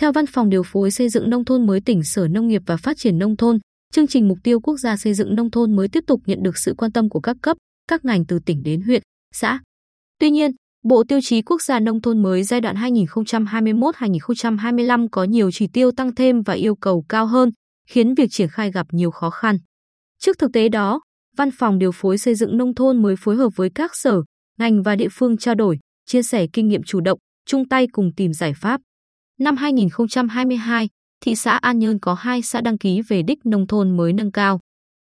Theo Văn phòng điều phối xây dựng nông thôn mới tỉnh Sở Nông nghiệp và Phát triển nông thôn, chương trình mục tiêu quốc gia xây dựng nông thôn mới tiếp tục nhận được sự quan tâm của các cấp, các ngành từ tỉnh đến huyện, xã. Tuy nhiên, Bộ Tiêu chí Quốc gia Nông thôn mới giai đoạn 2021-2025 có nhiều chỉ tiêu tăng thêm và yêu cầu cao hơn, khiến việc triển khai gặp nhiều khó khăn. Trước thực tế đó, Văn phòng điều phối xây dựng nông thôn mới phối hợp với các sở, ngành và địa phương trao đổi, chia sẻ kinh nghiệm chủ động, chung tay cùng tìm giải pháp. Năm 2022, thị xã An Nhơn có 2 xã đăng ký về đích nông thôn mới nâng cao.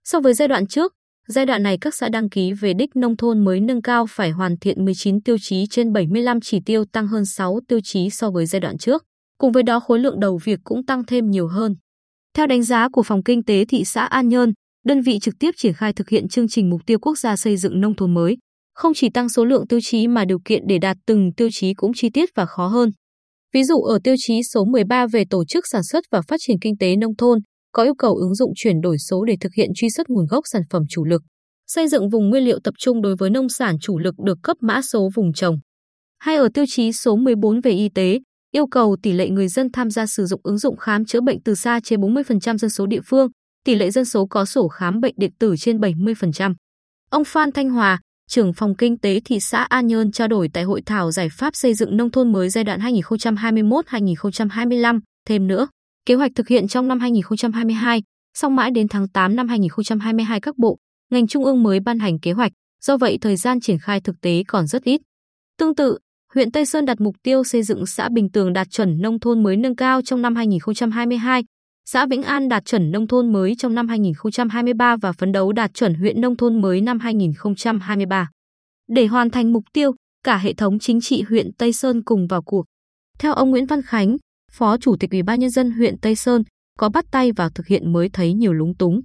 So với giai đoạn trước, giai đoạn này các xã đăng ký về đích nông thôn mới nâng cao phải hoàn thiện 19 tiêu chí trên 75 chỉ tiêu tăng hơn 6 tiêu chí so với giai đoạn trước. Cùng với đó khối lượng đầu việc cũng tăng thêm nhiều hơn. Theo đánh giá của Phòng Kinh tế thị xã An Nhơn, đơn vị trực tiếp triển khai thực hiện chương trình mục tiêu quốc gia xây dựng nông thôn mới, không chỉ tăng số lượng tiêu chí mà điều kiện để đạt từng tiêu chí cũng chi tiết và khó hơn. Ví dụ ở tiêu chí số 13 về tổ chức sản xuất và phát triển kinh tế nông thôn, có yêu cầu ứng dụng chuyển đổi số để thực hiện truy xuất nguồn gốc sản phẩm chủ lực, xây dựng vùng nguyên liệu tập trung đối với nông sản chủ lực được cấp mã số vùng trồng. Hay ở tiêu chí số 14 về y tế, yêu cầu tỷ lệ người dân tham gia sử dụng ứng dụng khám chữa bệnh từ xa trên 40% dân số địa phương, tỷ lệ dân số có sổ khám bệnh điện tử trên 70%. Ông Phan Thanh Hòa, trưởng phòng kinh tế thị xã An Nhơn trao đổi tại hội thảo giải pháp xây dựng nông thôn mới giai đoạn 2021-2025. Thêm nữa, kế hoạch thực hiện trong năm 2022, song mãi đến tháng 8 năm 2022 các bộ, ngành trung ương mới ban hành kế hoạch, do vậy thời gian triển khai thực tế còn rất ít. Tương tự, huyện Tây Sơn đặt mục tiêu xây dựng xã Bình Tường đạt chuẩn nông thôn mới nâng cao trong năm 2022, xã Vĩnh An đạt chuẩn nông thôn mới trong năm 2023 và phấn đấu đạt chuẩn huyện nông thôn mới năm 2023. Để hoàn thành mục tiêu, cả hệ thống chính trị huyện Tây Sơn cùng vào cuộc. Theo ông Nguyễn Văn Khánh, Phó Chủ tịch Ủy ban nhân dân huyện Tây Sơn, có bắt tay vào thực hiện mới thấy nhiều lúng túng.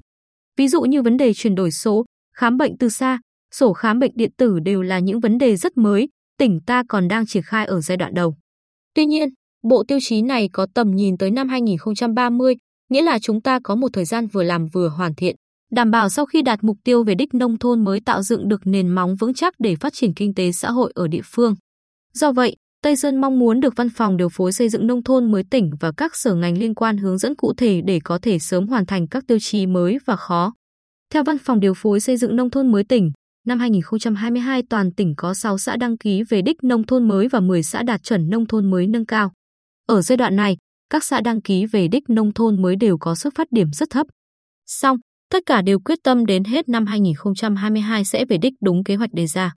Ví dụ như vấn đề chuyển đổi số, khám bệnh từ xa, sổ khám bệnh điện tử đều là những vấn đề rất mới, tỉnh ta còn đang triển khai ở giai đoạn đầu. Tuy nhiên, bộ tiêu chí này có tầm nhìn tới năm 2030, nghĩa là chúng ta có một thời gian vừa làm vừa hoàn thiện, đảm bảo sau khi đạt mục tiêu về đích nông thôn mới tạo dựng được nền móng vững chắc để phát triển kinh tế xã hội ở địa phương. Do vậy, Tây Sơn mong muốn được Văn phòng điều phối xây dựng nông thôn mới tỉnh và các sở ngành liên quan hướng dẫn cụ thể để có thể sớm hoàn thành các tiêu chí mới và khó. Theo Văn phòng điều phối xây dựng nông thôn mới tỉnh, năm 2022 toàn tỉnh có 6 xã đăng ký về đích nông thôn mới và 10 xã đạt chuẩn nông thôn mới nâng cao. Ở giai đoạn này, các xã đăng ký về đích nông thôn mới đều có xuất phát điểm rất thấp. Song, tất cả đều quyết tâm đến hết năm 2022 sẽ về đích đúng kế hoạch đề ra.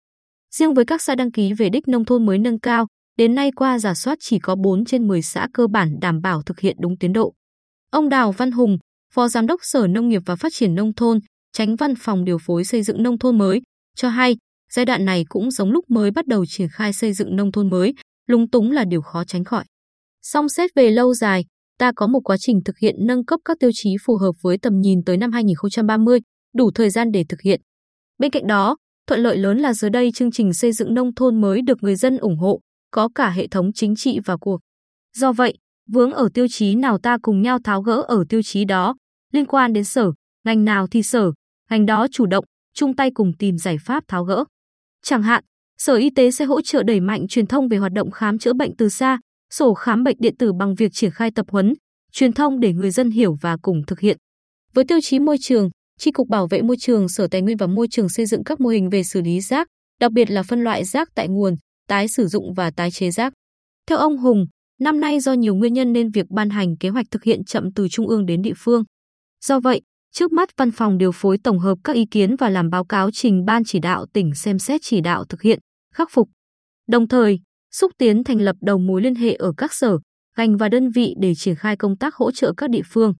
Riêng với các xã đăng ký về đích nông thôn mới nâng cao, đến nay qua giả soát chỉ có 4 trên 10 xã cơ bản đảm bảo thực hiện đúng tiến độ. Ông Đào Văn Hùng, Phó Giám đốc Sở Nông nghiệp và Phát triển Nông thôn, tránh văn phòng điều phối xây dựng nông thôn mới, cho hay giai đoạn này cũng giống lúc mới bắt đầu triển khai xây dựng nông thôn mới, lúng túng là điều khó tránh khỏi. Song xét về lâu dài, ta có một quá trình thực hiện nâng cấp các tiêu chí phù hợp với tầm nhìn tới năm 2030, đủ thời gian để thực hiện. Bên cạnh đó, thuận lợi lớn là giờ đây chương trình xây dựng nông thôn mới được người dân ủng hộ, có cả hệ thống chính trị vào cuộc. Do vậy, vướng ở tiêu chí nào ta cùng nhau tháo gỡ ở tiêu chí đó, liên quan đến sở, ngành nào thì sở, ngành đó chủ động, chung tay cùng tìm giải pháp tháo gỡ. Chẳng hạn, Sở Y tế sẽ hỗ trợ đẩy mạnh truyền thông về hoạt động khám chữa bệnh từ xa, sổ khám bệnh điện tử bằng việc triển khai tập huấn, truyền thông để người dân hiểu và cùng thực hiện. Với tiêu chí môi trường, Tri Cục Bảo vệ Môi trường Sở Tài nguyên và Môi trường xây dựng các mô hình về xử lý rác, đặc biệt là phân loại rác tại nguồn, tái sử dụng và tái chế rác. Theo ông Hùng, năm nay do nhiều nguyên nhân nên việc ban hành kế hoạch thực hiện chậm từ trung ương đến địa phương. Do vậy, trước mắt văn phòng điều phối tổng hợp các ý kiến và làm báo cáo trình ban chỉ đạo tỉnh xem xét chỉ đạo thực hiện, khắc phục. Đồng thời, xúc tiến thành lập đầu mối liên hệ ở các sở, ngành và đơn vị để triển khai công tác hỗ trợ các địa phương.